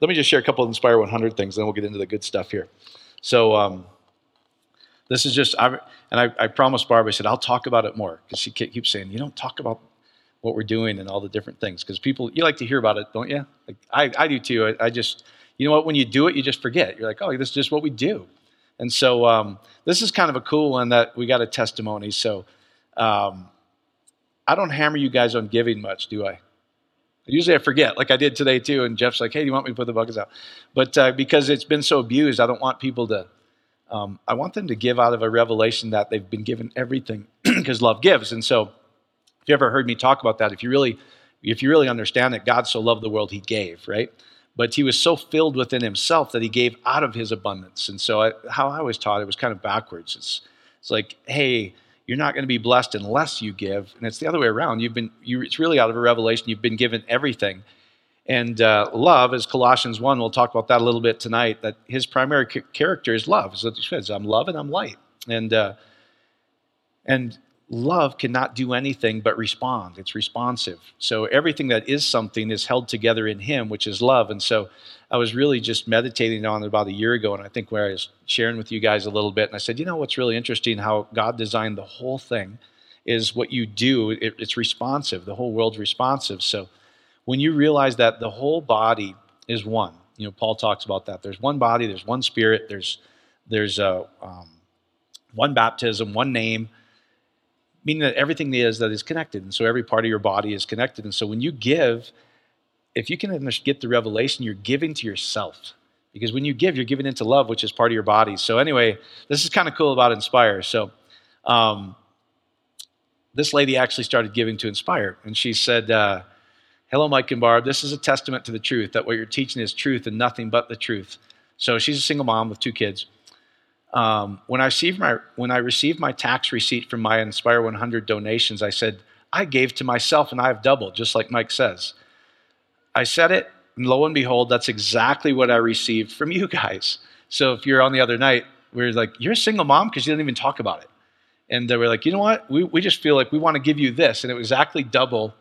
let me just share a couple of Inspire 100 things, then we'll get into the good stuff here. So, um, this is just, I, and I, I promised Barb, I said, I'll talk about it more because she keeps saying, you don't talk about what we're doing and all the different things because people, you like to hear about it, don't you? Like, I, I do too. I, I, just, you know what, when you do it, you just forget. You're like, oh, this is just what we do. And so um, this is kind of a cool one that we got a testimony. So um, I don't hammer you guys on giving much, do I? Usually I forget, like I did today too. And Jeff's like, hey, do you want me to put the buckets out? But uh, because it's been so abused, I don't want people to um, I want them to give out of a revelation that they've been given everything because love gives. And so, if you ever heard me talk about that, if you really, if you really understand that God so loved the world, He gave, right? But He was so filled within Himself that He gave out of His abundance. And so, I, how I was taught, it was kind of backwards. It's, it's like, hey, you're not going to be blessed unless you give, and it's the other way around. You've been, you, it's really out of a revelation. You've been given everything, and uh, love, as Colossians 1, we'll talk about that a little bit tonight, that his primary c- character is love. So he says, I'm love and I'm light. And, uh, and love cannot do anything but respond. It's responsive. So everything that is something is held together in him, which is love. And so I was really just meditating on it about a year ago, and I think where I was sharing with you guys a little bit, and I said, you know what's really interesting? How God designed the whole thing is what you do, it, it's responsive. The whole world's responsive. So when you realize that the whole body is one. You know, Paul talks about that. There's one body, there's one spirit, there's there's a, um, one baptism, one name, meaning that everything is that is connected. And so every part of your body is connected. And so when you give, if you can get the revelation, you're giving to yourself. Because when you give, you're giving into love, which is part of your body. So anyway, this is kind of cool about Inspire. So um, this lady actually started giving to Inspire, and she said, uh, Hello, Mike and Barb. This is a testament to the truth that what you're teaching is truth and nothing but the truth. So she's a single mom with two kids. Um, when I received my when I received my tax receipt from my Inspire 100 donations, I said I gave to myself and I have doubled, just like Mike says. I said it, and lo and behold, that's exactly what I received from you guys. So if you're on the other night, we are like, you're a single mom because you didn't even talk about it. And they were like, you know what? We, we just feel like we want to give you this. And it was exactly double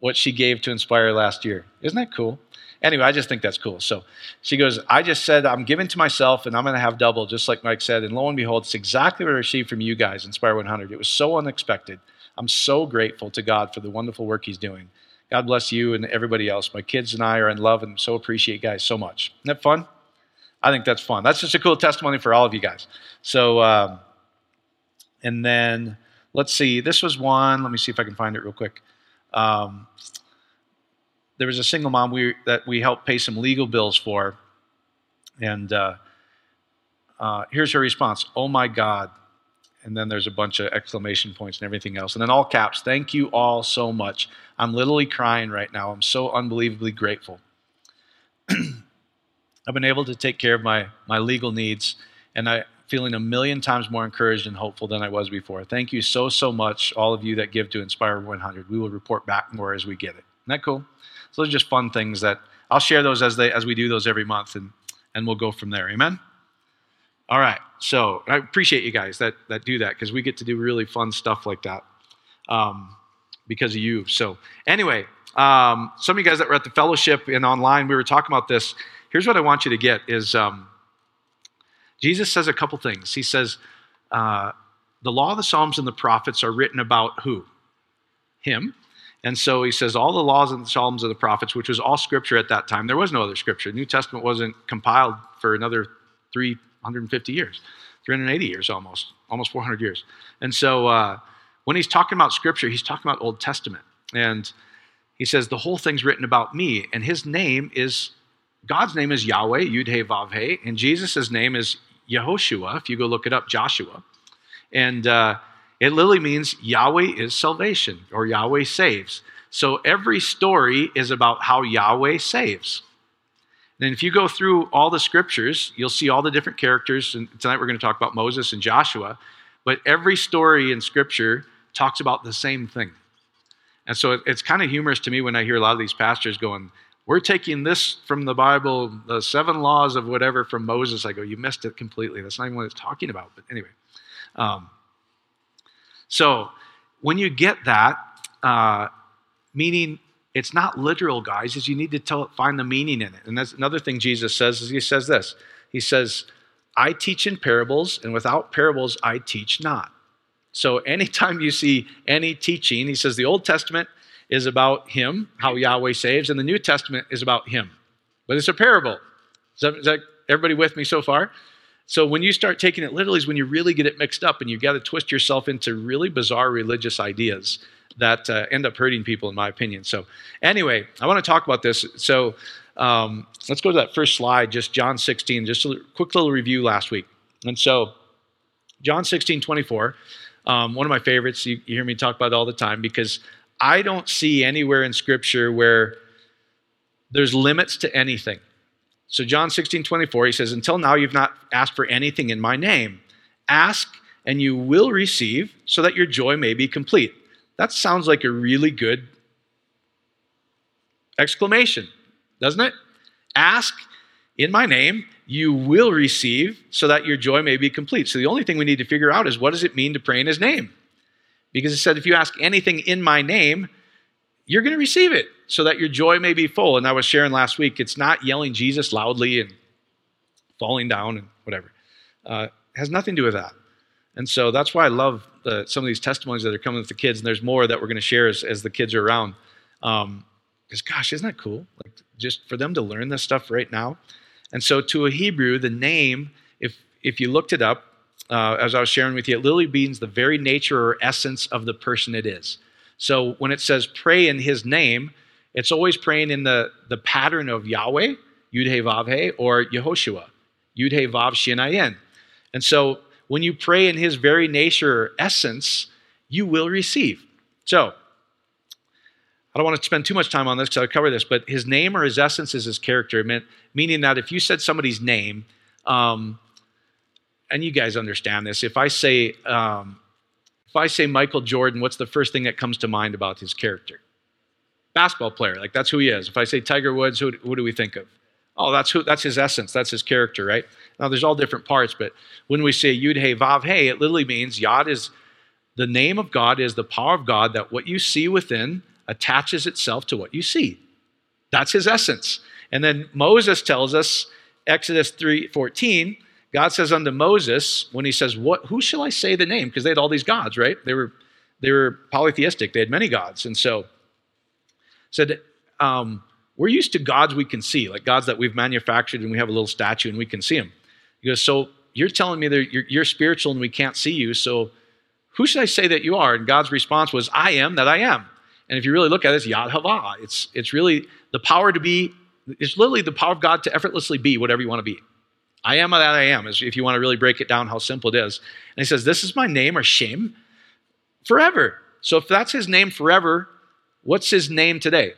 what she gave to Inspire last year. Isn't that cool? Anyway, I just think that's cool. So she goes, I just said I'm giving to myself and I'm going to have double, just like Mike said. And lo and behold, it's exactly what I received from you guys, Inspire 100. It was so unexpected. I'm so grateful to God for the wonderful work He's doing. God bless you and everybody else. My kids and I are in love and so appreciate you guys so much. Isn't that fun? I think that's fun. That's just a cool testimony for all of you guys. So, um, and then let's see. This was one. Let me see if I can find it real quick. Um, there was a single mom we, that we helped pay some legal bills for, and uh, uh, here's her response Oh my God. And then there's a bunch of exclamation points and everything else. And then all caps, thank you all so much. I'm literally crying right now. I'm so unbelievably grateful. I've been able to take care of my, my legal needs, and I, feeling a million times more encouraged and hopeful than I was before. Thank you so, so much, all of you that give to Inspire 100. We will report back more as we get it. Isn't that cool? So those are just fun things that I'll share those as, they, as we do those every month, and, and we'll go from there. Amen? All right. So I appreciate you guys that, that do that because we get to do really fun stuff like that um, because of you. So, anyway, um, some of you guys that were at the fellowship and online, we were talking about this. Here's what I want you to get is um, Jesus says a couple things. He says, uh, the law, of the Psalms, and the prophets are written about who? Him. And so he says, all the laws and the Psalms of the prophets, which was all scripture at that time, there was no other scripture. The New Testament wasn't compiled for another 350 years, 380 years almost, almost 400 years. And so uh, when he's talking about scripture, he's talking about Old Testament. And he says, the whole thing's written about me, and his name is, God's name is Yahweh, Yud He Vav He, and Jesus' name is Yehoshua, if you go look it up, Joshua. And uh, it literally means Yahweh is salvation or Yahweh saves. So every story is about how Yahweh saves. And if you go through all the scriptures, you'll see all the different characters. And tonight we're going to talk about Moses and Joshua. But every story in scripture talks about the same thing. And so it's kind of humorous to me when I hear a lot of these pastors going, we're taking this from the Bible, the seven laws of whatever from Moses. I go, you missed it completely. That's not even what it's talking about. But anyway. Um, so when you get that, uh, meaning it's not literal, guys, is you need to tell, find the meaning in it. And that's another thing Jesus says is he says this. He says, I teach in parables, and without parables I teach not. So anytime you see any teaching, he says the Old Testament is about him, how Yahweh saves, and the New Testament is about him. But it's a parable. Is that, is that everybody with me so far? So when you start taking it literally is when you really get it mixed up and you've got to twist yourself into really bizarre religious ideas that uh, end up hurting people, in my opinion. So anyway, I want to talk about this. So um, let's go to that first slide, just John 16, just a quick little review last week. And so John 16, 24, um, one of my favorites. You, you hear me talk about it all the time because I don't see anywhere in Scripture where there's limits to anything. So, John 16, 24, he says, Until now you've not asked for anything in my name. Ask and you will receive so that your joy may be complete. That sounds like a really good exclamation, doesn't it? Ask in my name, you will receive so that your joy may be complete. So, the only thing we need to figure out is what does it mean to pray in his name? Because it said, if you ask anything in my name, you're going to receive it so that your joy may be full. And I was sharing last week, it's not yelling Jesus loudly and falling down and whatever. Uh, has nothing to do with that. And so that's why I love the, some of these testimonies that are coming with the kids. And there's more that we're going to share as, as the kids are around. Because, um, gosh, isn't that cool? Like, just for them to learn this stuff right now. And so, to a Hebrew, the name, if, if you looked it up, uh, as I was sharing with you, it literally means the very nature or essence of the person it is. So when it says pray in his name, it's always praying in the, the pattern of Yahweh, Yud He Vav He, or Yehoshua, Yud He Vav Shin Ayin. And so when you pray in his very nature or essence, you will receive. So I don't want to spend too much time on this because I'll cover this, but his name or his essence is his character, meaning that if you said somebody's name, um, and you guys understand this, if I say, um, if I say Michael Jordan, what's the first thing that comes to mind about his character? Basketball player, like that's who he is. If I say Tiger Woods, who, who do we think of? Oh, that's who. That's his essence. That's his character, right? Now, there's all different parts, but when we say Yud Hey Vav Hey, it literally means Yod is the name of God is the power of God that what you see within attaches itself to what you see. That's his essence. And then Moses tells us, Exodus 3:14, God says unto Moses, when he says, What who shall I say the name? Because they had all these gods, right? They were they were polytheistic, they had many gods. And so said, um, we're used to gods we can see, like gods that we've manufactured and we have a little statue and we can see them. He goes, So you're telling me that you're, you're spiritual and we can't see you, so who should I say that you are? And God's response was, I am that I am. And if you really look at it, it's Yad Hava. It's, it's really the power to be, it's literally the power of God to effortlessly be whatever you want to be. I am that I am, if you want to really break it down how simple it is. And he says, This is my name or shame forever. So if that's his name forever, what's his name today?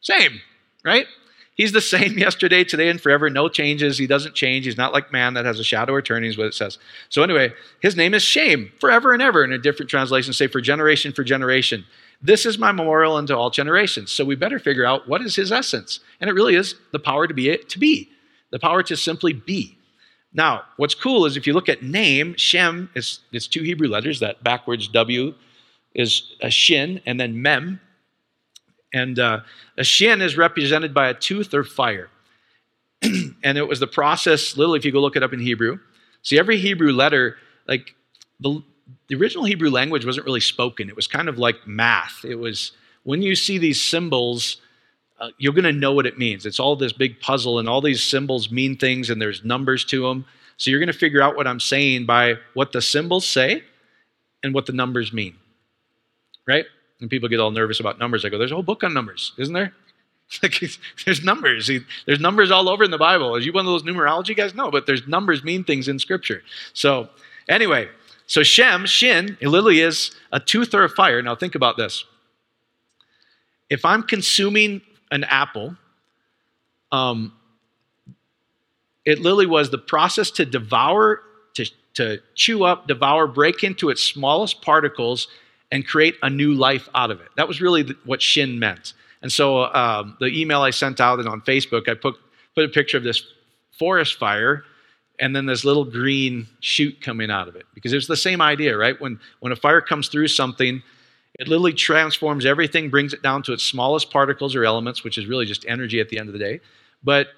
Same, right? He's the same yesterday, today, and forever. No changes. He doesn't change. He's not like man that has a shadow or turning, is what it says. So, anyway, his name is shame forever and ever. In a different translation, say for generation for generation. This is my memorial unto all generations. So we better figure out what is his essence. And it really is the power to be it, to be the power to simply be. Now, what's cool is if you look at name, Shem, it's, it's two Hebrew letters. That backwards W is a shin, and then mem. And uh, a shin is represented by a tooth or fire. and it was the process, literally, if you go look it up in Hebrew. See, every Hebrew letter, like the, the original Hebrew language wasn't really spoken. It was kind of like math. It was when you see these symbols, uh, you're going to know what it means. It's all this big puzzle, and all these symbols mean things, and there's numbers to them. So you're going to figure out what I'm saying by what the symbols say and what the numbers mean. Right? And people get all nervous about numbers. I go, there's a whole book on numbers, isn't there? Like, there's numbers. There's numbers all over in the Bible. Are you one of those numerology guys? No, but there's numbers mean things in Scripture. So, anyway, so Shem, Shin, it literally is a tooth or a fire. Now, think about this. If I'm consuming an apple, um, it literally was the process to devour, to, to chew up, devour, break into its smallest particles, and create a new life out of it. That was really what shin meant. And so um, the email I sent out and on Facebook, I put, put a picture of this forest fire and then this little green shoot coming out of it because it's the same idea, right? When, when a fire comes through something, It literally transforms everything, brings it down to its smallest particles or elements, which is really just energy at the end of the day. But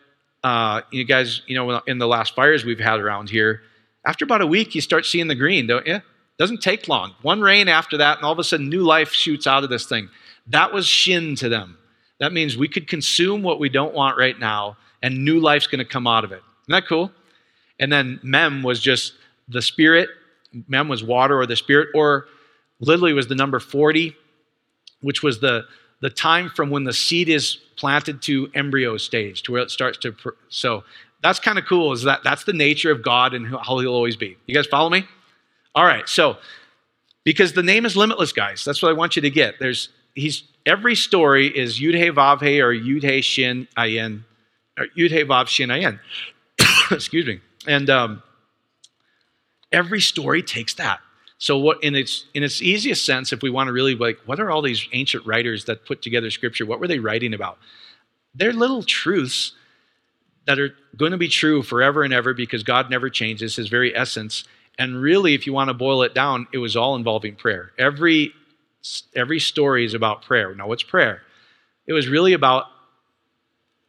uh, you guys, you know, in the last fires we've had around here, after about a week, you start seeing the green, don't you? Doesn't take long. One rain after that, and all of a sudden, new life shoots out of this thing. That was shin to them. That means we could consume what we don't want right now, and new life's going to come out of it. Isn't that cool? And then mem was just the spirit. Mem was water or the spirit, or literally was the number 40, which was the, the time from when the seed is planted to embryo stage, to where it starts to. So that's kind of cool. Is that that's the nature of God and how He'll always be. You guys follow me? All right. So because the name is limitless, guys. That's what I want you to get. There's he's every story is Yud He Vav He or Yud He Shin Ayin, or Yud He Vav Shin Ayin. Excuse me. And um, every story takes that. So what in its in its easiest sense, if we want to really like, what are all these ancient writers that put together scripture? What were they writing about? They're little truths that are going to be true forever and ever because God never changes his very essence. And really, if you want to boil it down, it was all involving prayer. Every every story is about prayer. Now, what's prayer? It was really about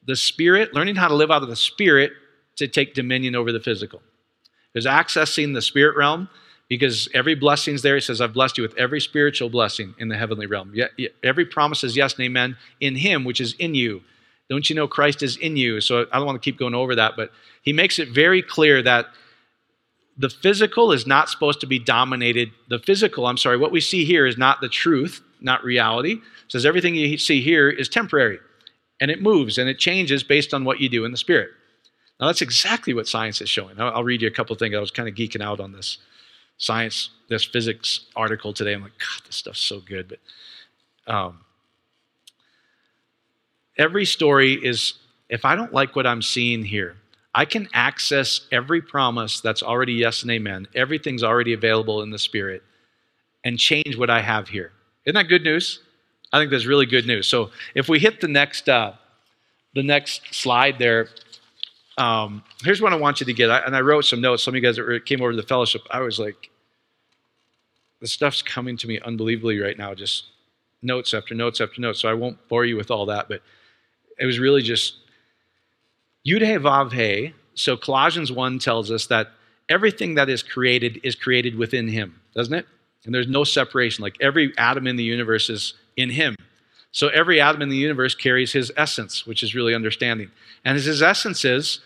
the spirit, learning how to live out of the spirit to take dominion over the physical. It was accessing the spirit realm because every blessing's there. He says, I've blessed you with every spiritual blessing in the heavenly realm. Every promise is yes and amen in Him, which is in you. Don't you know Christ is in you? So I don't want to keep going over that, but he makes it very clear that the physical is not supposed to be dominated. The physical, I'm sorry, what we see here is not the truth, not reality. It says everything you see here is temporary and it moves and it changes based on what you do in the spirit. Now, that's exactly what science is showing. I'll read you a couple things. I was kind of geeking out on this science, this physics article today. I'm like, God, this stuff's so good. But um, every story is, if I don't like what I'm seeing here, I can access every promise that's already yes and amen. Everything's already available in the Spirit and change what I have here. Isn't that good news? I think that's really good news. So if we hit the next, uh, the next slide there, um, here's what I want you to get. I, and I wrote some notes. Some of you guys that came over to the fellowship, I was like, the stuff's coming to me unbelievably right now, just notes after notes after notes. So I won't bore you with all that, but it was really just Yud He Vav He. So Colossians 1 tells us that everything that is created is created within Him, doesn't it? And there's no separation. Like every atom in the universe is in Him. So every atom in the universe carries His essence, which is really understanding. And His essence is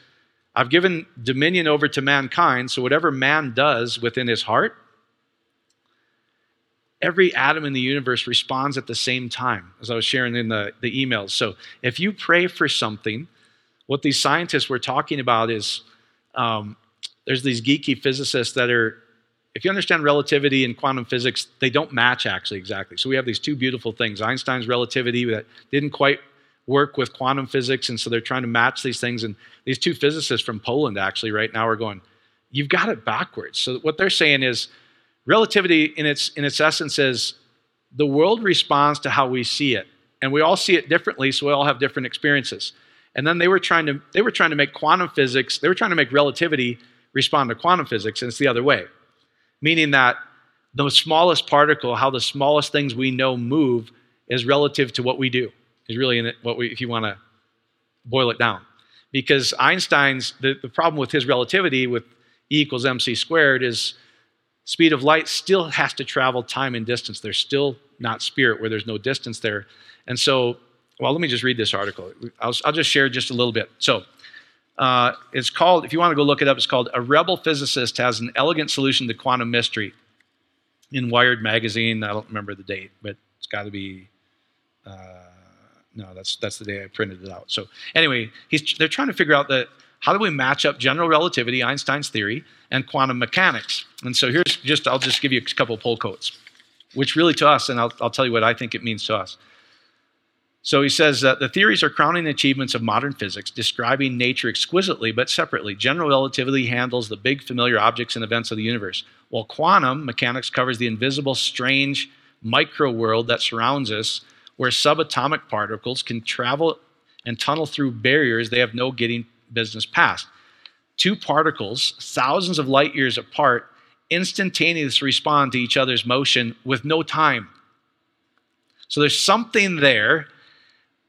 I've given dominion over to mankind, so whatever man does within his heart, every atom in the universe responds at the same time, as I was sharing in the, the emails. So if you pray for something, what these scientists were talking about is um, there's these geeky physicists that are, if you understand relativity and quantum physics, they don't match actually exactly. So we have these two beautiful things Einstein's relativity that didn't quite work with quantum physics, and so they're trying to match these things. And these two physicists from Poland actually right now are going, you've got it backwards. So what they're saying is relativity in its in its essence is the world responds to how we see it. And we all see it differently, so we all have different experiences. And then they were trying to they were trying to make quantum physics, they were trying to make relativity respond to quantum physics, and it's the other way. Meaning that the smallest particle, how the smallest things we know move, is relative to what we do. Is really what we if you want to boil it down. Because Einstein's the, the problem with his relativity with E equals mc squared is speed of light still has to travel time and distance. There's still not spirit where there's no distance there. And so well, let me just read this article. I'll, I'll just share just a little bit. So, uh, it's called, if you want to go look it up, it's called A Rebel Physicist Has an Elegant Solution to Quantum Mystery in Wired Magazine. I don't remember the date, but it's got to be. Uh, no, that's that's the day I printed it out. So anyway, they're trying to figure out that how do we match up general relativity, Einstein's theory, and quantum mechanics. And so here's just I'll just give you a couple pull quotes, which really to us, and I'll, I'll tell you what I think it means to us. So he says that the theories are crowning achievements of modern physics, describing nature exquisitely but separately. General relativity handles the big familiar objects and events of the universe, while quantum mechanics covers the invisible, strange micro world that surrounds us, where subatomic particles can travel and tunnel through barriers they have no getting business past. Two particles, thousands of light years apart, instantaneously respond to each other's motion with no time So there's something there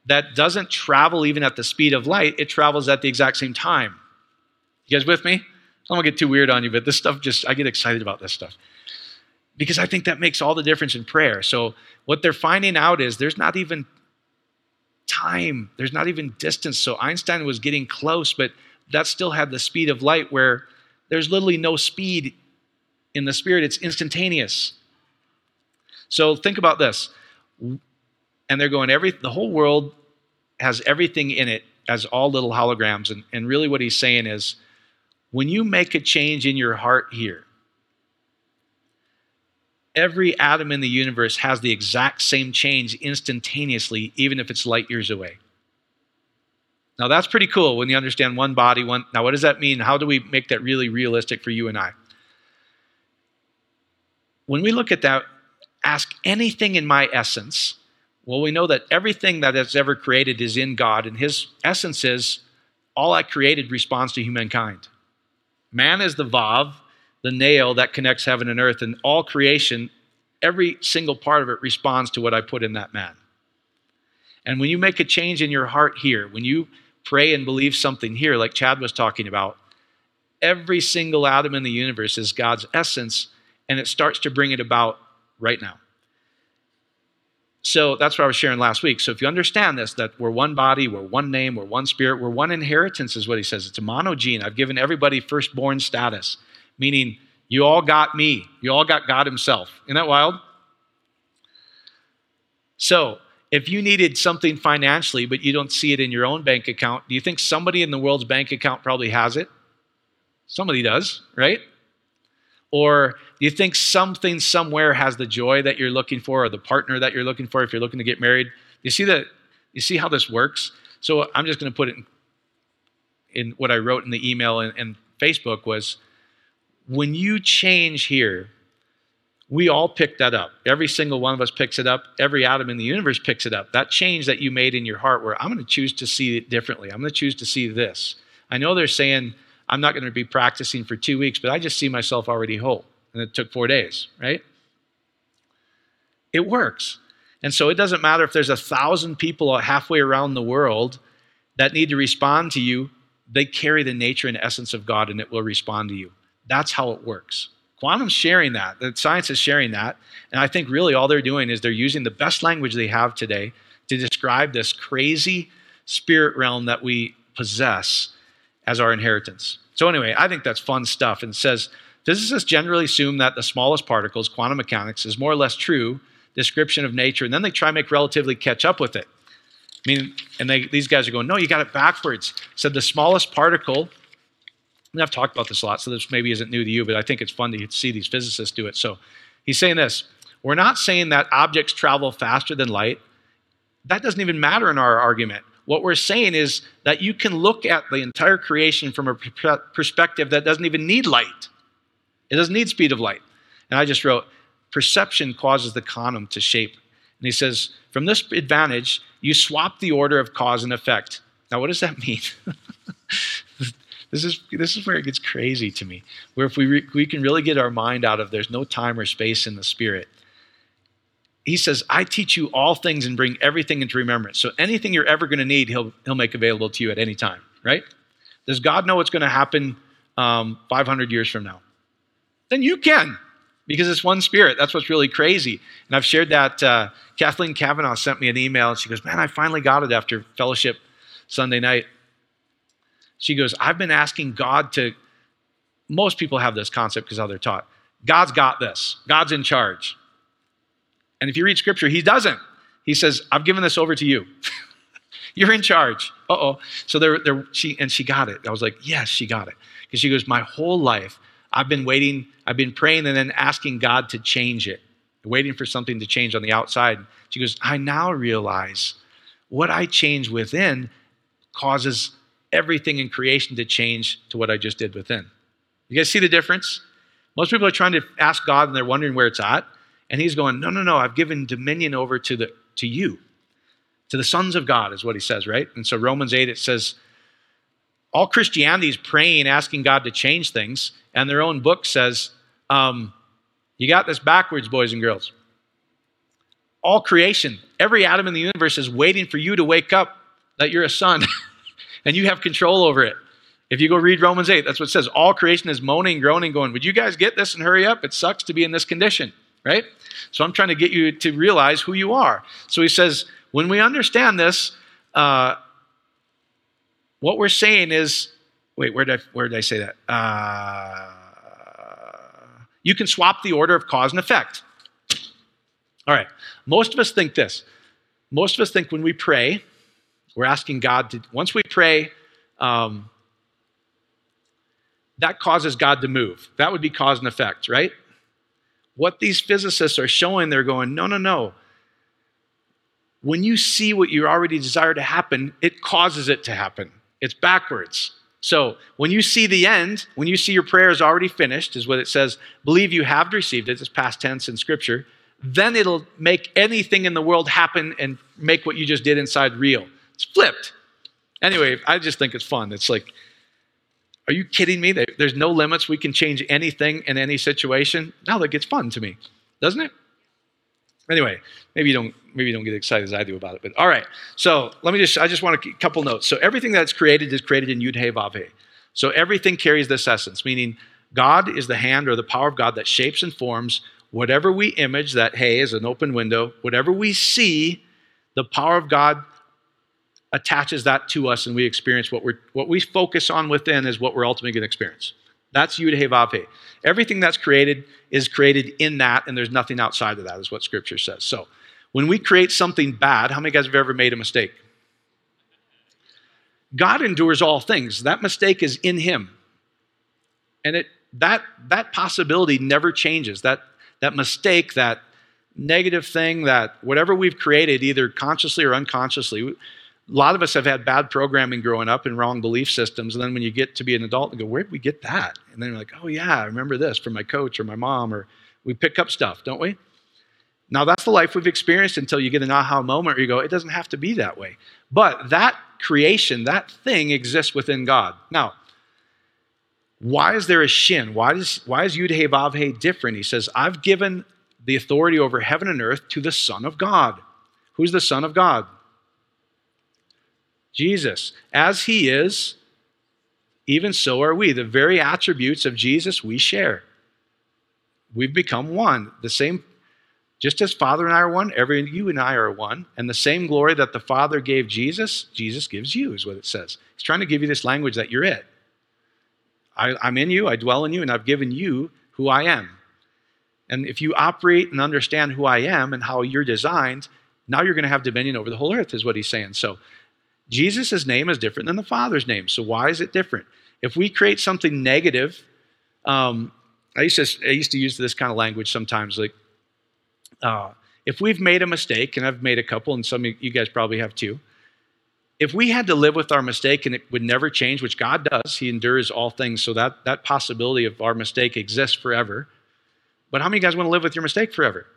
that doesn't travel even at the speed of light, it travels at the exact same time. You guys with me? I don't want to get too weird on you, but this stuff just, I get excited about this stuff. Because I think that makes all the difference in prayer. So, what they're finding out is there's not even time, there's not even distance. So, Einstein was getting close, but that still had the speed of light where there's literally no speed in the spirit, it's instantaneous. So, think about this. And they're going, every, the whole world has everything in it as all little holograms. And, and really, what he's saying is when you make a change in your heart here, every atom in the universe has the exact same change instantaneously, even if it's light years away. Now, that's pretty cool when you understand one body, one. Now, what does that mean? How do we make that really realistic for you and I? When we look at that, ask anything in my essence, well, we know that everything that is ever created is in God, and His essence is all I created responds to humankind. Man is the Vav, the nail that connects heaven and earth, and all creation, every single part of it responds to what I put in that man. And when you make a change in your heart here, when you pray and believe something here, like Chad was talking about, every single atom in the universe is God's essence, and it starts to bring it about right now. So that's what I was sharing last week. So if you understand this, that we're one body, we're one name, we're one spirit, we're one inheritance, is what he says. It's a monogene. I've given everybody firstborn status, meaning you all got me. You all got God Himself. Isn't that wild? So if you needed something financially, but you don't see it in your own bank account, do you think somebody in the world's bank account probably has it? Somebody does, right? Or you think something somewhere has the joy that you're looking for or the partner that you're looking for if you're looking to get married? You see that you see how this works? So I'm just going to put it in, in, what I wrote in the email and, and Facebook was when you change here, we all pick that up. Every single one of us picks it up. Every atom in the universe picks it up. That change that you made in your heart, where I'm going to choose to see it differently. I'm going to choose to see this. I know they're saying I'm not going to be practicing for two weeks, but I just see myself already whole. And it took four days, right? It works. And so it doesn't matter if there's a thousand people halfway around the world that need to respond to you, they carry the nature and essence of God and it will respond to you. That's how it works. Quantum's sharing that. The science is sharing that. And I think really all they're doing is they're using the best language they have today to describe this crazy spirit realm that we possess as our inheritance. So, anyway, I think that's fun stuff. And says physicists generally assume that the smallest particles, quantum mechanics, is more or less true description of nature, and then they try to make relativity catch up with it. I mean, and they, these guys are going, no, you got it backwards. Said the smallest particle, and I've talked about this a lot, so this maybe isn't new to you, but I think it's fun to see these physicists do it. So he's saying this We're not saying that objects travel faster than light. That doesn't even matter in our argument. What we're saying is that you can look at the entire creation from a perspective that doesn't even need light. It doesn't need speed of light. And I just wrote, perception causes the quantum to shape. And he says, from this advantage, you swap the order of cause and effect. Now, what does that mean? this is this is where it gets crazy to me. Where if we re, we can really get our mind out of there's no time or space in the spirit, he says, I teach you all things and bring everything into remembrance. So anything you're ever going to need, he'll, he'll make available to you at any time, right? Does God know what's going to happen um, 500 years from now? Then you can, because it's one spirit. That's what's really crazy. And I've shared that. Uh, Kathleen Kavanaugh sent me an email, and she goes, Man, I finally got it after fellowship Sunday night. She goes, I've been asking God to, most people have this concept because how they're taught. God's got this, God's in charge. And if you read scripture, he doesn't. He says, I've given this over to you. You're in charge. Uh oh. So there, there, she, and she got it. I was like, yes, she got it. Because she goes, my whole life, I've been waiting, I've been praying and then asking God to change it, waiting for something to change on the outside. She goes, I now realize what I change within causes everything in creation to change to what I just did within. You guys see the difference? Most people are trying to ask God and they're wondering where it's at. And he's going, No, no, no, I've given dominion over to, the, to you, to the sons of God, is what he says, right? And so Romans 8, it says, all Christianity is praying, asking God to change things. And their own book says, um, You got this backwards, boys and girls. all creation, every atom in the universe is waiting for you to wake up that you're a son and you have control over it. If you go read Romans 8, that's what it says. All creation is moaning, groaning, going, Would you guys get this and hurry up? It sucks to be in this condition, right? So I'm trying to get you to realize who you are. So he says, when we understand this, uh, what we're saying is, wait, where did I, where did I say that? Uh, you can swap the order of cause and effect. All right. Most of us think this. Most of us think when we pray, we're asking God to, once we pray, um, that causes God to move. That would be cause and effect, right? What these physicists are showing, they're going, no, no, no. When you see what you already desire to happen, it causes it to happen. It's backwards. So when you see the end, when you see your prayer is already finished, is what it says, believe you have received it, it's past tense in Scripture, then it'll make anything in the world happen and make what you just did inside real. It's flipped. Anyway, I just think it's fun. It's like, are you kidding me? There's no limits. We can change anything in any situation. Now that gets fun to me, doesn't it? Anyway, maybe you don't maybe you don't get excited as I do about it. But all right. So let me just I just want a couple notes. So everything that's created is created in Yud He Vav He. So everything carries this essence, meaning God is the hand or the power of God that shapes and forms whatever we image. That Hey is an open window. Whatever we see, the power of God attaches that to us, and we experience what we what we focus on within is what we're ultimately going to experience. That's Yud. Everything that's created is created in that, and there's nothing outside of that, is what Scripture says. So, when we create something bad, how many guys have ever made a mistake? God endures all things. That mistake is in Him, and it that that possibility never changes. That that mistake, that negative thing, that whatever we've created, either consciously or unconsciously, a lot of us have had bad programming growing up and wrong belief systems. And then when you get to be an adult and go, where did we get that? And then you're like, oh, yeah, I remember this from my coach or my mom, or we pick up stuff, don't we? Now, that's the life we've experienced until you get an aha moment where you go, it doesn't have to be that way. But that creation, that thing exists within God. Now, why is there a shin? Why, does, why is Yud He Vav He different? He says, I've given the authority over heaven and earth to the Son of God. Who's the Son of God? Jesus. As he is, even so are we. The very attributes of Jesus we share. We've become one. The same, just as Father and I are one, every you and I are one. And the same glory that the Father gave Jesus, Jesus gives you, is what it says. He's trying to give you this language that you're it. I, I'm in you, I dwell in you, and I've given you who I am. And if you operate and understand who I am and how you're designed, now you're going to have dominion over the whole earth, is what he's saying. So Jesus' name is different than the Father's name. So why is it different? If we create something negative, um, I, used to, I used to use this kind of language sometimes, like uh, if we've made a mistake, and I've made a couple, and some of you guys probably have too, if we had to live with our mistake and it would never change, which God does, He endures all things, so that, that possibility of our mistake exists forever. But how many guys want to live with your mistake forever?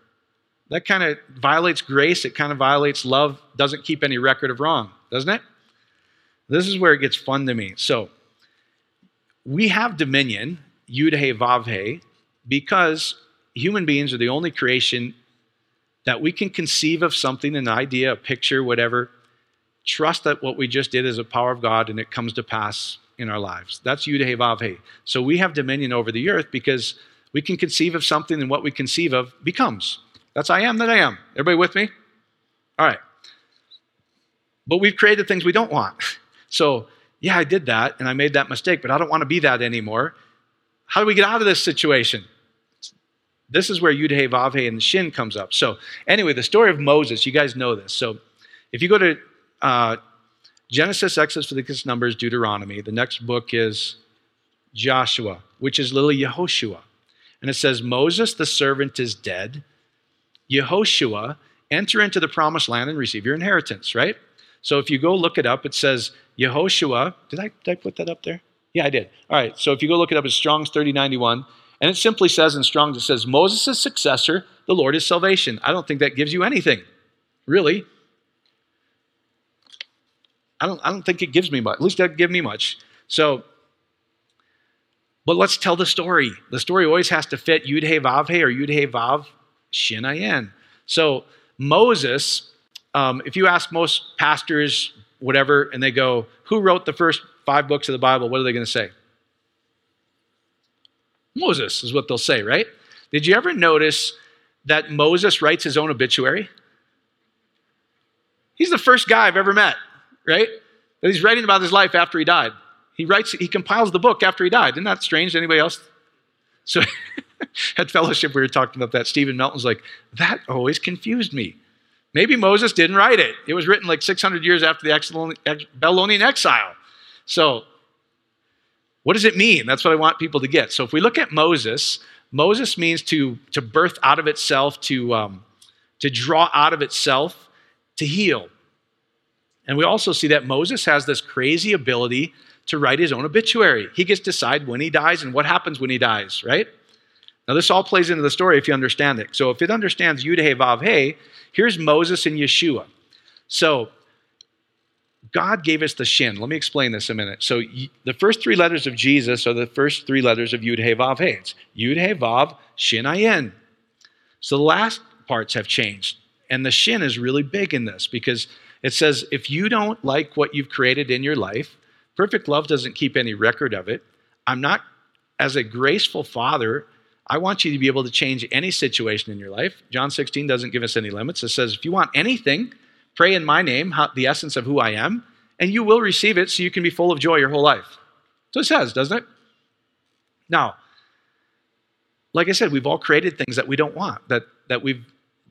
That kind of violates grace, it kind of violates love, doesn't keep any record of wrong doesn't it? This is where it gets fun to me. So, we have dominion, Yud He Vav He, because human beings are the only creation that we can conceive of something, an idea, a picture, whatever, trust that what we just did is a power of God and it comes to pass in our lives. That's Yud He Vav He. So we have dominion over the earth because we can conceive of something and what we conceive of becomes. That's I am that I am. Everybody with me? All right. But we've created things we don't want. So, yeah, I did that and I made that mistake, but I don't want to be that anymore. How do we get out of this situation? This is where Yud He Vav He and the Shin comes up. So, anyway, the story of Moses, you guys know this. So, if you go to uh, Genesis, Exodus, Leviticus, Numbers, Deuteronomy, the next book is Joshua, which is literally Yehoshua. And it says, Moses, the servant, is dead. Yehoshua, enter into the promised land and receive your inheritance, right? So if you go look it up, it says Yehoshua. Did I, did I put that up there? Yeah, I did. All right. So if you go look it up, it's Strong's 3091. And it simply says in Strong's, it says, Moses' successor, the Lord is salvation. I don't think that gives you anything, really. I don't, I don't think it gives me much. At least doesn't give me much. So, but let's tell the story. The story always has to fit Yud He Vav He or Yud He Vav Shin Ayin. So Moses, um, if you ask most pastors, whatever, and they go, Who wrote the first five books of the Bible? What are they going to say? Moses is what they'll say, right? Did you ever notice that Moses writes his own obituary? He's the first guy I've ever met, right? That he's writing about his life after he died. He writes, he compiles the book after he died. Isn't that strange? Anybody else? So at fellowship, we were talking about that. Stephen Melton's like, that always confused me. Maybe Moses didn't write it. It was written like 600 years after the Babylonian exile. So, what does it mean? That's what I want people to get. So, if we look at Moses, Moses means to, to birth out of itself, to, um, to draw out of itself, to heal. And we also see that Moses has this crazy ability to write his own obituary. He gets to decide when he dies and what happens when he dies, right? Now, this all plays into the story if you understand it. So, if it understands Yud Vav He, here's Moses and Yeshua. So, God gave us the shin. Let me explain this a minute. So, the first three letters of Jesus are the first three letters of Yud Vav He. It's Yud Vav Shin Ayin. So, the last parts have changed. And the shin is really big in this because it says if you don't like what you've created in your life, perfect love doesn't keep any record of it. I'm not, as a graceful father, I want you to be able to change any situation in your life. John 16 doesn't give us any limits. It says, if you want anything, pray in my name, the essence of who I am, and you will receive it so you can be full of joy your whole life. So it says, doesn't it? Now, like I said, we've all created things that we don't want, that, that we've,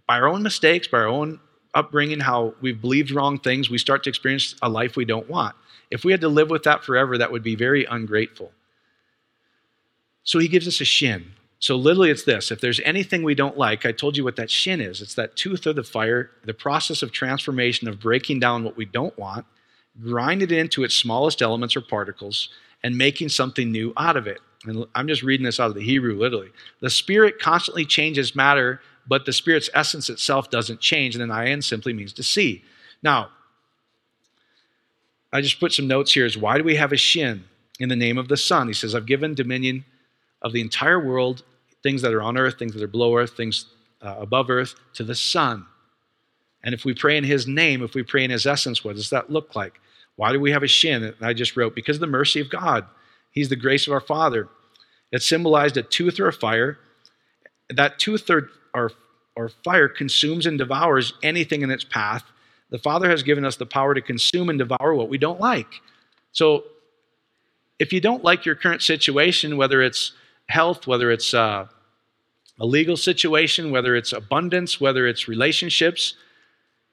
by our own mistakes, by our own upbringing, how we've believed wrong things, we start to experience a life we don't want. If we had to live with that forever, that would be very ungrateful. So he gives us a shin. So literally, it's this if there's anything we don't like, I told you what that shin is. It's that tooth of the fire, the process of transformation of breaking down what we don't want, grind it into its smallest elements or particles, and making something new out of it. And I'm just reading this out of the Hebrew, literally. The Spirit constantly changes matter, but the Spirit's essence itself doesn't change. And then ayin simply means to see. Now, I just put some notes here is why do we have a shin in the name of the Son? He says, I've given dominion of the entire world things that are on earth, things that are below earth, things uh, above earth, to the Son. And if we pray in His name, if we pray in His essence, what does that look like? Why do we have a shin? And I just wrote, because of the mercy of God. He's the grace of our Father. It symbolized a tooth or a fire. That tooth or, or, or fire consumes and devours anything in its path. The Father has given us the power to consume and devour what we don't like. So if you don't like your current situation, whether it's health, whether it's uh, a legal situation, whether it's abundance, whether it's relationships.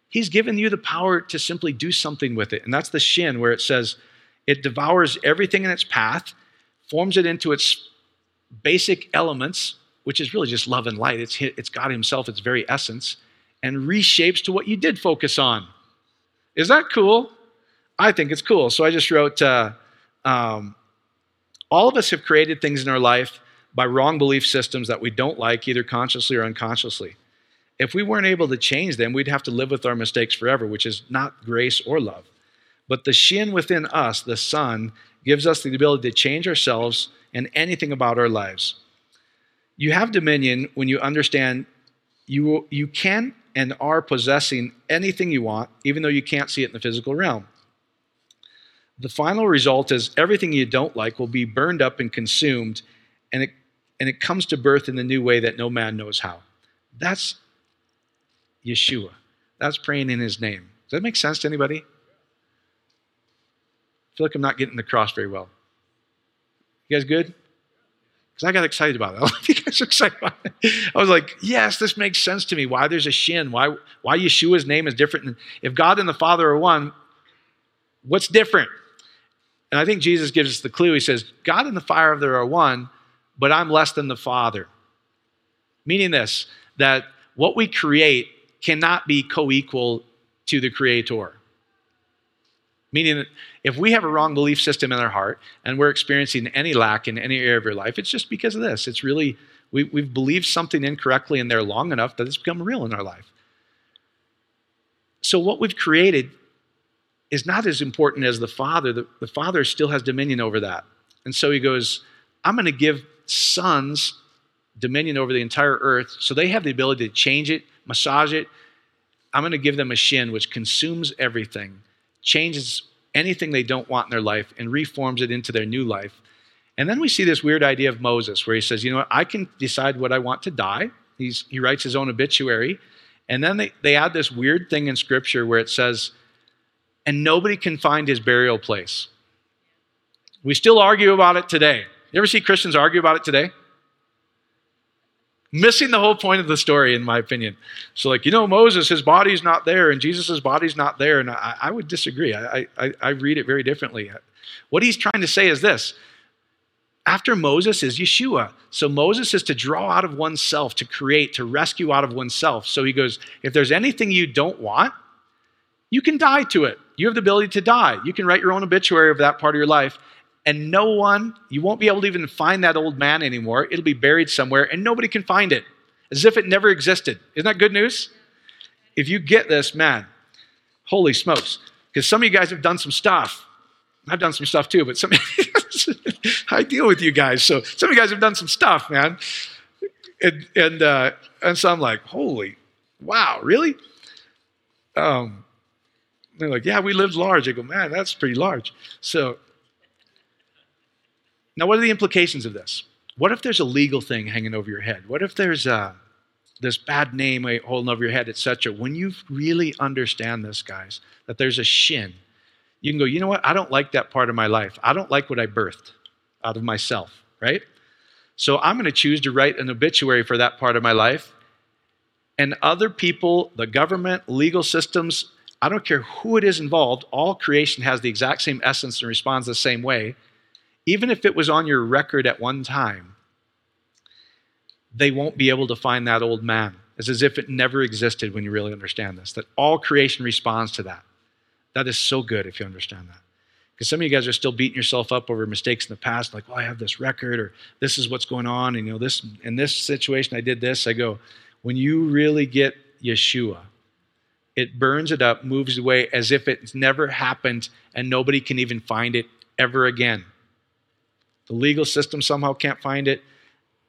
He's given you the power to simply do something with it. And that's the shin, where it says it devours everything in its path, forms it into its basic elements, which is really just love and light. It's, it's God Himself, its very essence, and reshapes to what you did focus on. Is that cool? I think it's cool. So I just wrote uh, um, all of us have created things in our life by wrong belief systems that we don't like, either consciously or unconsciously. If we weren't able to change them, we'd have to live with our mistakes forever, which is not grace or love. But the shin within us, the Son, gives us the ability to change ourselves and anything about our lives. You have dominion when you understand you, you can and are possessing anything you want, even though you can't see it in the physical realm. The final result is everything you don't like will be burned up and consumed, and it, and it comes to birth in the new way that no man knows how. That's Yeshua. That's praying in his name. Does that make sense to anybody? I feel like I'm not getting the cross very well. You guys good? Because I got excited about it. I don't think you guys are excited about it. I was like, yes, this makes sense to me. Why there's a shin? Why, why Yeshua's name is different? if God and the Father are one, what's different? And I think Jesus gives us the clue. He says, God and the fire of Father are one, but I'm less than the Father. Meaning this, that what we create cannot be co equal to the Creator. Meaning that if we have a wrong belief system in our heart and we're experiencing any lack in any area of your life, it's just because of this. It's really, we, we've believed something incorrectly in there long enough that it's become real in our life. So, what we've created is not as important as the Father. The, the Father still has dominion over that. And so he goes, I'm going to give sons dominion over the entire earth so they have the ability to change it, massage it, I'm going to give them a shin which consumes everything, changes anything they don't want in their life, and reforms it into their new life. And then we see this weird idea of Moses where he says, you know what, I can decide what I want to die. He's, he writes his own obituary. And then they, they add this weird thing in scripture where it says, and nobody can find his burial place. We still argue about it today. You ever see Christians argue about it today? Missing the whole point of the story, in my opinion. So, like, you know, Moses, his body's not there, and Jesus' body's not there. And I, I would disagree. I, I, I read it very differently. What he's trying to say is this after Moses is Yeshua. So Moses is to draw out of oneself, to create, to rescue out of oneself. So he goes, if there's anything you don't want, you can die to it. You have the ability to die. You can write your own obituary of that part of your life, and no one, you won't be able to even find that old man anymore. It'll be buried somewhere, and nobody can find it, as if it never existed. Isn't that good news? If you get this, man, holy smokes. Because some of you guys have done some stuff. I've done some stuff too, but some I deal with you guys. So some of you guys have done some stuff, man. And and uh, and so I'm like, holy, wow, really? Um, they're like, yeah, we lived large. I go, man, that's pretty large. So now, what are the implications of this? What if there's a legal thing hanging over your head? What if there's uh, this bad name holding over your head, etc.? When you really understand this, guys, that there's a shin, you can go, you know what? I don't like that part of my life. I don't like what I birthed out of myself, right? So I'm going to choose to write an obituary for that part of my life. And other people, the government, legal systems, I don't care who it is involved, all creation has the exact same essence and responds the same way even if it was on your record at one time, they won't be able to find that old man. It's as if it never existed when you really understand this, that all creation responds to that. That is so good if you understand that. Because some of you guys are still beating yourself up over mistakes in the past, like, well, I have this record, or this is what's going on, and you know, this in this situation I did this. I go, when you really get Yeshua, it burns it up, moves away as if it's never happened, and nobody can even find it ever again. The legal system somehow can't find it.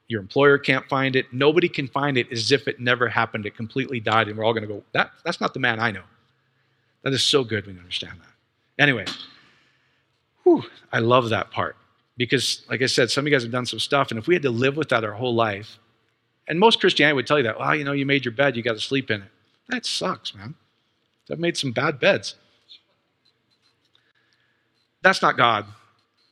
Your employer can't find it. Nobody can find it as if it never happened. It completely died. And we're all going to go, that, that's not the man I know. That is so good when you understand that. Anyway, whew, I love that part. Because, like I said, some of you guys have done some stuff. And if we had to live with that our whole life, and most Christianity would tell you that, well, you know, you made your bed, you got to sleep in it. That sucks, man. I've made some bad beds. That's not God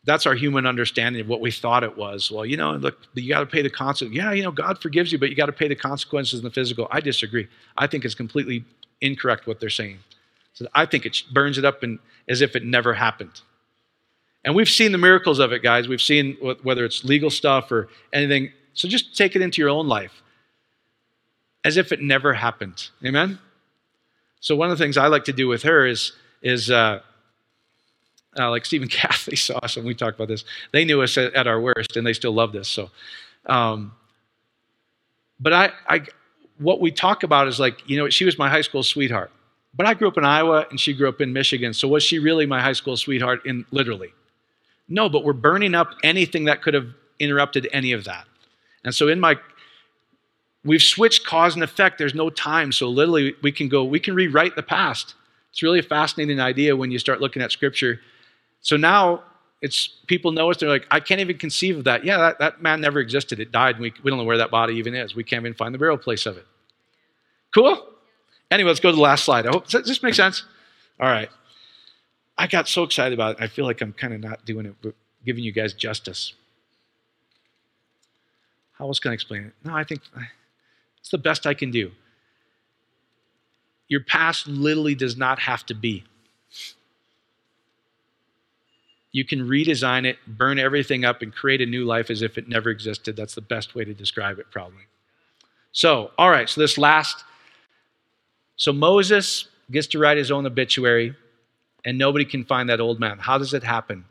that's our human understanding of what we thought it was. Well, you know, look, you got to pay the consequences. Yeah, you know, God forgives you, but you got to pay the consequences in the physical. I disagree. I think it's completely incorrect what they're saying. So I think it burns it up in, as if it never happened. And we've seen the miracles of it, guys. We've seen whether it's legal stuff or anything. So just take it into your own life as if it never happened. Amen? So one of the things I like to do with her is, is uh, uh, like Stephen Cath, they saw us and we talked about this. They knew us at, at our worst and they still loved us. So, um, but I, I, what we talk about is like, you know, she was my high school sweetheart. But I grew up in Iowa and she grew up in Michigan. So was she really my high school sweetheart in literally? No, but we're burning up anything that could have interrupted any of that. And so in my we've switched cause and effect. There's no time. So literally we can go, we can rewrite the past. It's really a fascinating idea when you start looking at scripture so now it's people know us. They're like, I can't even conceive of that. Yeah, that, that man never existed. It died. We, we don't know where that body even is. We can't even find the burial place of it. Cool? Anyway, let's go to the last slide. I hope does this make sense? All right. I got so excited about it. I feel like I'm kind of not doing it, giving you guys justice. How else can I explain it? No, I think it's the best I can do. Your past literally does not have to be. You can redesign it, burn everything up, and create a new life as if it never existed. That's the best way to describe it, probably. So, all right, so this last. So Moses gets to write his own obituary, and nobody can find that old man. How does it happen?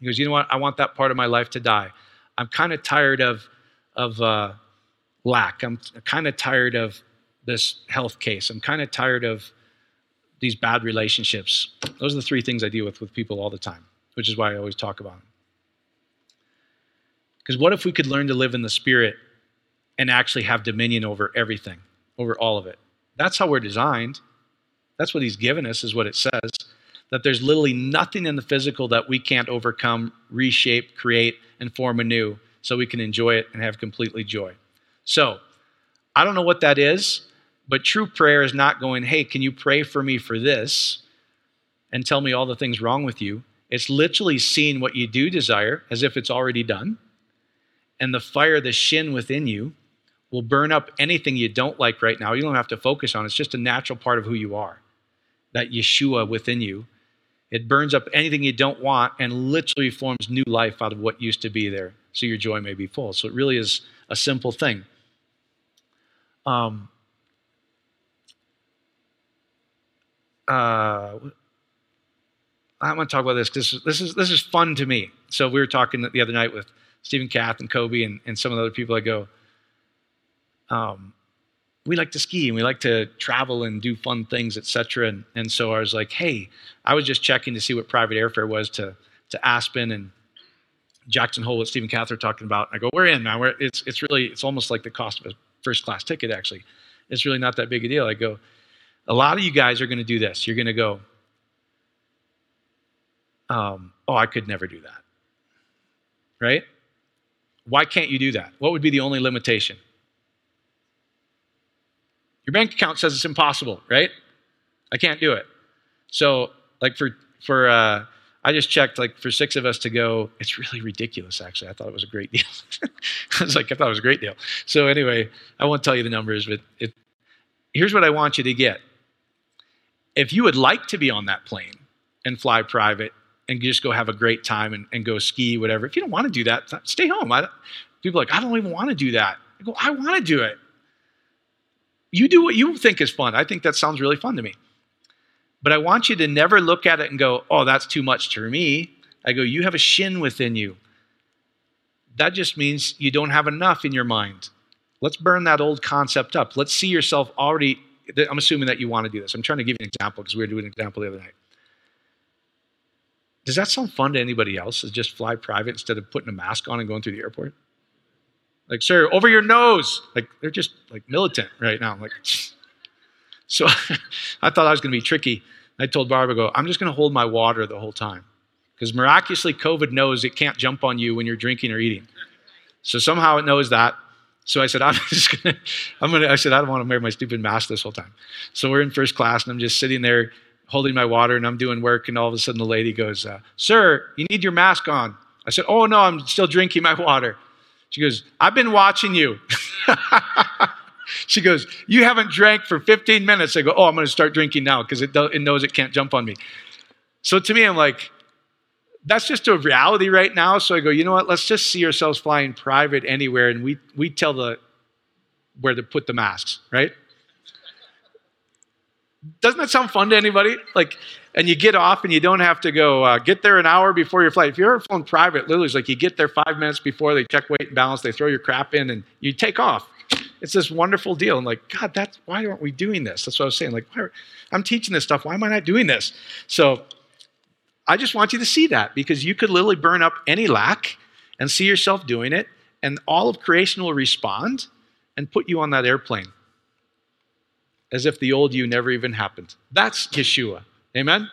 He goes, You know what? I want that part of my life to die. I'm kind of tired of, of uh, lack. I'm kind of tired of this health case. I'm kind of tired of these bad relationships. Those are the three things I deal with with people all the time, which is why I always talk about them. Because what if we could learn to live in the Spirit and actually have dominion over everything, over all of it? That's how we're designed. That's what he's given us, is what it says. That there's literally nothing in the physical that we can't overcome, reshape, create, and form anew so we can enjoy it and have completely joy. So, I don't know what that is, but true prayer is not going, hey, can you pray for me for this and tell me all the things wrong with you? It's literally seeing what you do desire as if it's already done. And the fire, the shin within you, will burn up anything you don't like right now. You don't have to focus on it. It's just a natural part of who you are. That Yeshua within you. It burns up anything you don't want and literally forms new life out of what used to be there so your joy may be full. So it really is a simple thing. Um, uh, I'm going to talk about this because this is this is fun to me. So we were talking the other night with Stephen Kath and Kobe and, and some of the other people. I go, um, we like to ski and we like to travel and do fun things, etc. And, and so I was like, hey, I was just checking to see what private airfare was to to Aspen and Jackson Hole, what Stephen Kath are talking about. And I go, we're in now. We're, it's it's really it's almost like the cost of a first class ticket. Actually, it's really not that big a deal. I go, a lot of you guys are going to do this. You're going to go, um, oh, I could never do that. Right? Why can't you do that? What would be the only limitation? Your bank account says it's impossible, right? I can't do it. So, like for for uh, I just checked like for six of us to go. It's really ridiculous, actually. I thought it was a great deal. I was like, I thought it was a great deal. So anyway, I won't tell you the numbers, but it, here's what I want you to get. If you would like to be on that plane and fly private and just go have a great time and, and go ski, whatever. If you don't want to do that, stay home. I, people are like, I don't even want to do that. I go, I want to do it. You do what you think is fun. I think that sounds really fun to me. But I want you to never look at it and go, oh, that's too much for me. I go, you have a shin within you. That just means you don't have enough in your mind. Let's burn that old concept up. Let's see yourself already. I'm assuming that you want to do this. I'm trying to give you an example because we were doing an example the other night. Does that sound fun to anybody else? To just fly private instead of putting a mask on and going through the airport? Like, sir, over your nose. Like, they're just like militant right now. like, so I thought I was going to be tricky. I told Barbara, go, I'm just going to hold my water the whole time. Because miraculously, COVID knows it can't jump on you when you're drinking or eating. So somehow it knows that. So I said, I'm just to, I'm to, I said, I don't want to wear my stupid mask this whole time. So we're in first class and I'm just sitting there holding my water and I'm doing work. And all of a sudden the lady goes, uh, Sir, you need your mask on. I said, Oh, no, I'm still drinking my water. She goes, I've been watching you. she goes, You haven't drank for 15 minutes. I go, Oh, I'm going to start drinking now because it, it knows it can't jump on me. So to me, I'm like, that's just a reality right now. So I go, you know what? Let's just see ourselves flying private anywhere, and we we tell the where to put the masks, right? Doesn't that sound fun to anybody? Like, and you get off and you don't have to go uh, get there an hour before your flight. If you're flown private, literally, it's like you get there five minutes before they check weight and balance, they throw your crap in, and you take off. It's this wonderful deal. And like, God, that's why aren't we doing this? That's what I was saying. Like, are, I'm teaching this stuff. Why am I not doing this? So, I just want you to see that because you could literally burn up any lack and see yourself doing it, and all of creation will respond and put you on that airplane as if the old you never even happened. That's Yeshua. Amen?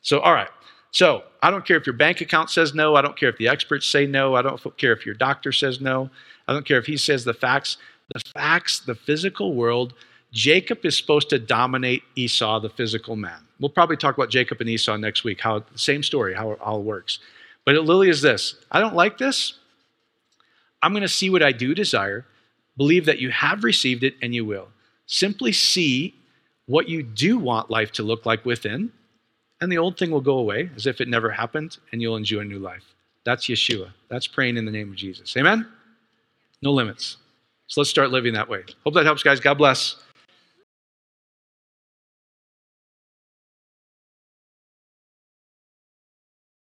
So, all right. So, I don't care if your bank account says no. I don't care if the experts say no. I don't care if your doctor says no. I don't care if he says the facts. The facts, the physical world, Jacob is supposed to dominate Esau, the physical man. We'll probably talk about Jacob and Esau next week, how the same story, how it all works. But it literally is this I don't like this. I'm going to see what I do desire, believe that you have received it and you will. Simply see what you do want life to look like within, and the old thing will go away as if it never happened, and you'll enjoy a new life. That's Yeshua. That's praying in the name of Jesus. Amen? No limits. So let's start living that way. Hope that helps, guys. God bless.